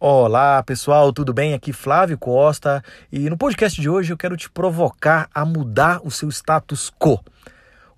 Olá pessoal, tudo bem? Aqui Flávio Costa e no podcast de hoje eu quero te provocar a mudar o seu status quo.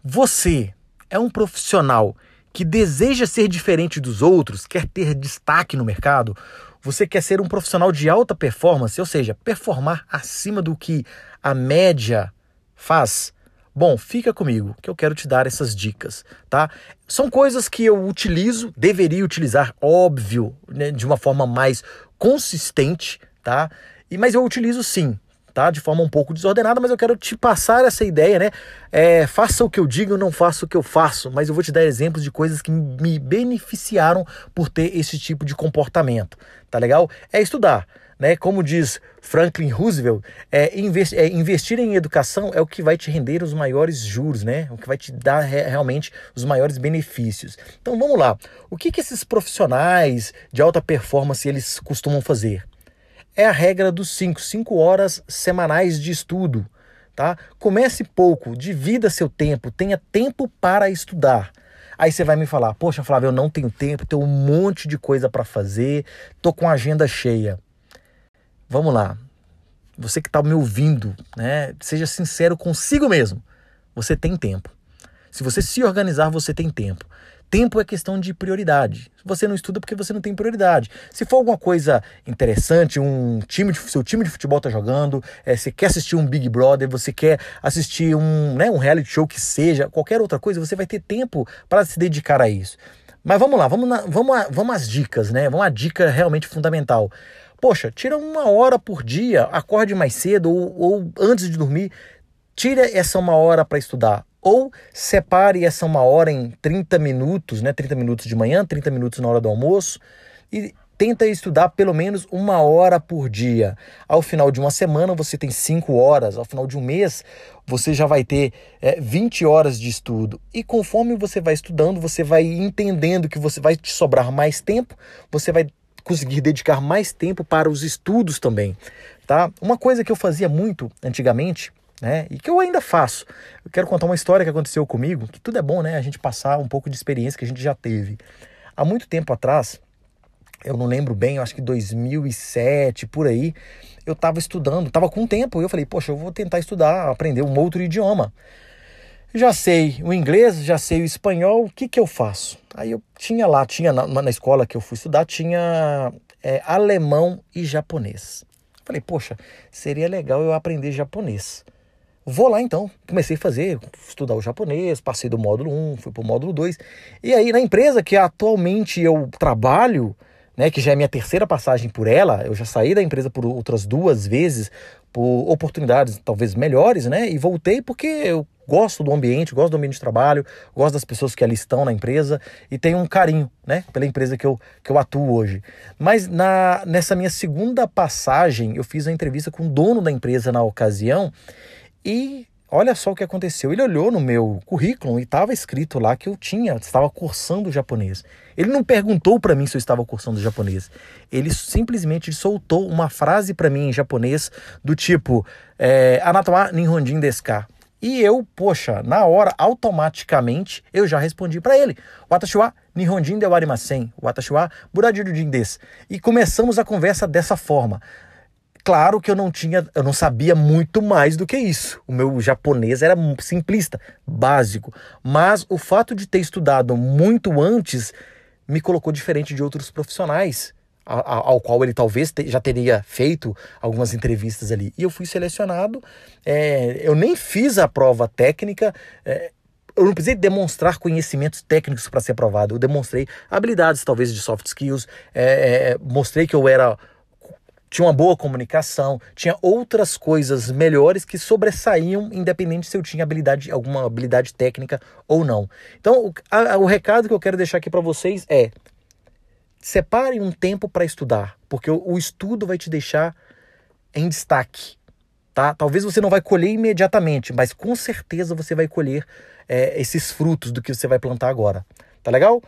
Você é um profissional que deseja ser diferente dos outros, quer ter destaque no mercado, você quer ser um profissional de alta performance, ou seja, performar acima do que a média faz. Bom, fica comigo que eu quero te dar essas dicas, tá? São coisas que eu utilizo, deveria utilizar, óbvio, né, de uma forma mais consistente, tá? E mas eu utilizo sim, tá? De forma um pouco desordenada, mas eu quero te passar essa ideia, né? É, faça o que eu digo, não faça o que eu faço, mas eu vou te dar exemplos de coisas que me beneficiaram por ter esse tipo de comportamento, tá legal? É estudar. Né? Como diz Franklin Roosevelt, é, invest, é, investir em educação é o que vai te render os maiores juros, né? o que vai te dar re, realmente os maiores benefícios. Então vamos lá, o que, que esses profissionais de alta performance eles costumam fazer? É a regra dos 5, 5 horas semanais de estudo. Tá? Comece pouco, divida seu tempo, tenha tempo para estudar. Aí você vai me falar: "Poxa, Flávio, eu não tenho tempo, tenho um monte de coisa para fazer, tô com a agenda cheia". Vamos lá. Você que está me ouvindo, né? Seja sincero consigo mesmo. Você tem tempo. Se você se organizar, você tem tempo. Tempo é questão de prioridade. Você não estuda porque você não tem prioridade. Se for alguma coisa interessante, um time de, seu time de futebol está jogando, é, você quer assistir um Big Brother, você quer assistir um, né, um reality show que seja, qualquer outra coisa, você vai ter tempo para se dedicar a isso. Mas vamos lá, vamos, na, vamos, vamos às dicas, né? Vamos à dica realmente fundamental. Poxa, tira uma hora por dia, acorde mais cedo ou, ou antes de dormir, tira essa uma hora para estudar. Ou separe essa uma hora em 30 minutos, né? 30 minutos de manhã, 30 minutos na hora do almoço. E tenta estudar pelo menos uma hora por dia. Ao final de uma semana você tem 5 horas, ao final de um mês você já vai ter é, 20 horas de estudo. E conforme você vai estudando, você vai entendendo que você vai te sobrar mais tempo, você vai conseguir dedicar mais tempo para os estudos também, tá? Uma coisa que eu fazia muito antigamente, né, e que eu ainda faço. Eu quero contar uma história que aconteceu comigo, que tudo é bom, né, a gente passar um pouco de experiência que a gente já teve. Há muito tempo atrás, eu não lembro bem, acho que 2007, por aí, eu estava estudando, estava com tempo, e eu falei, poxa, eu vou tentar estudar, aprender um outro idioma. Já sei o inglês, já sei o espanhol, o que, que eu faço? Aí eu tinha lá, tinha na, na escola que eu fui estudar, tinha é, alemão e japonês. Falei, poxa, seria legal eu aprender japonês. Vou lá então, comecei a fazer, estudar o japonês, passei do módulo 1, fui para o módulo 2. E aí na empresa que atualmente eu trabalho, né, que já é minha terceira passagem por ela, eu já saí da empresa por outras duas vezes, por oportunidades talvez melhores, né, e voltei porque eu gosto do ambiente, gosto do ambiente de trabalho, gosto das pessoas que ali estão na empresa e tenho um carinho, né, pela empresa que eu, que eu atuo hoje. Mas na, nessa minha segunda passagem, eu fiz uma entrevista com o dono da empresa na ocasião e olha só o que aconteceu. Ele olhou no meu currículo e estava escrito lá que eu tinha, estava cursando japonês. Ele não perguntou para mim se eu estava cursando japonês. Ele simplesmente soltou uma frase para mim em japonês do tipo é, Anatoma Nihonjin desu? E eu, poxa, na hora, automaticamente, eu já respondi para ele. Watashi wa Nihonjin de warimasen. Watashi wa Buradjujin desu. E começamos a conversa dessa forma. Claro que eu não tinha, eu não sabia muito mais do que isso. O meu japonês era simplista, básico. Mas o fato de ter estudado muito antes me colocou diferente de outros profissionais ao qual ele talvez já teria feito algumas entrevistas ali. E eu fui selecionado, é, eu nem fiz a prova técnica, é, eu não precisei demonstrar conhecimentos técnicos para ser aprovado, eu demonstrei habilidades talvez de soft skills, é, é, mostrei que eu era tinha uma boa comunicação, tinha outras coisas melhores que sobressaíam, independente se eu tinha habilidade, alguma habilidade técnica ou não. Então, a, o recado que eu quero deixar aqui para vocês é: Separe um tempo para estudar, porque o, estudo vai te deixar em destaque. Tá? Talvez você não vai colher imediatamente, mas com certeza você vai colher é, esses frutos do que você vai plantar agora. Tá legal?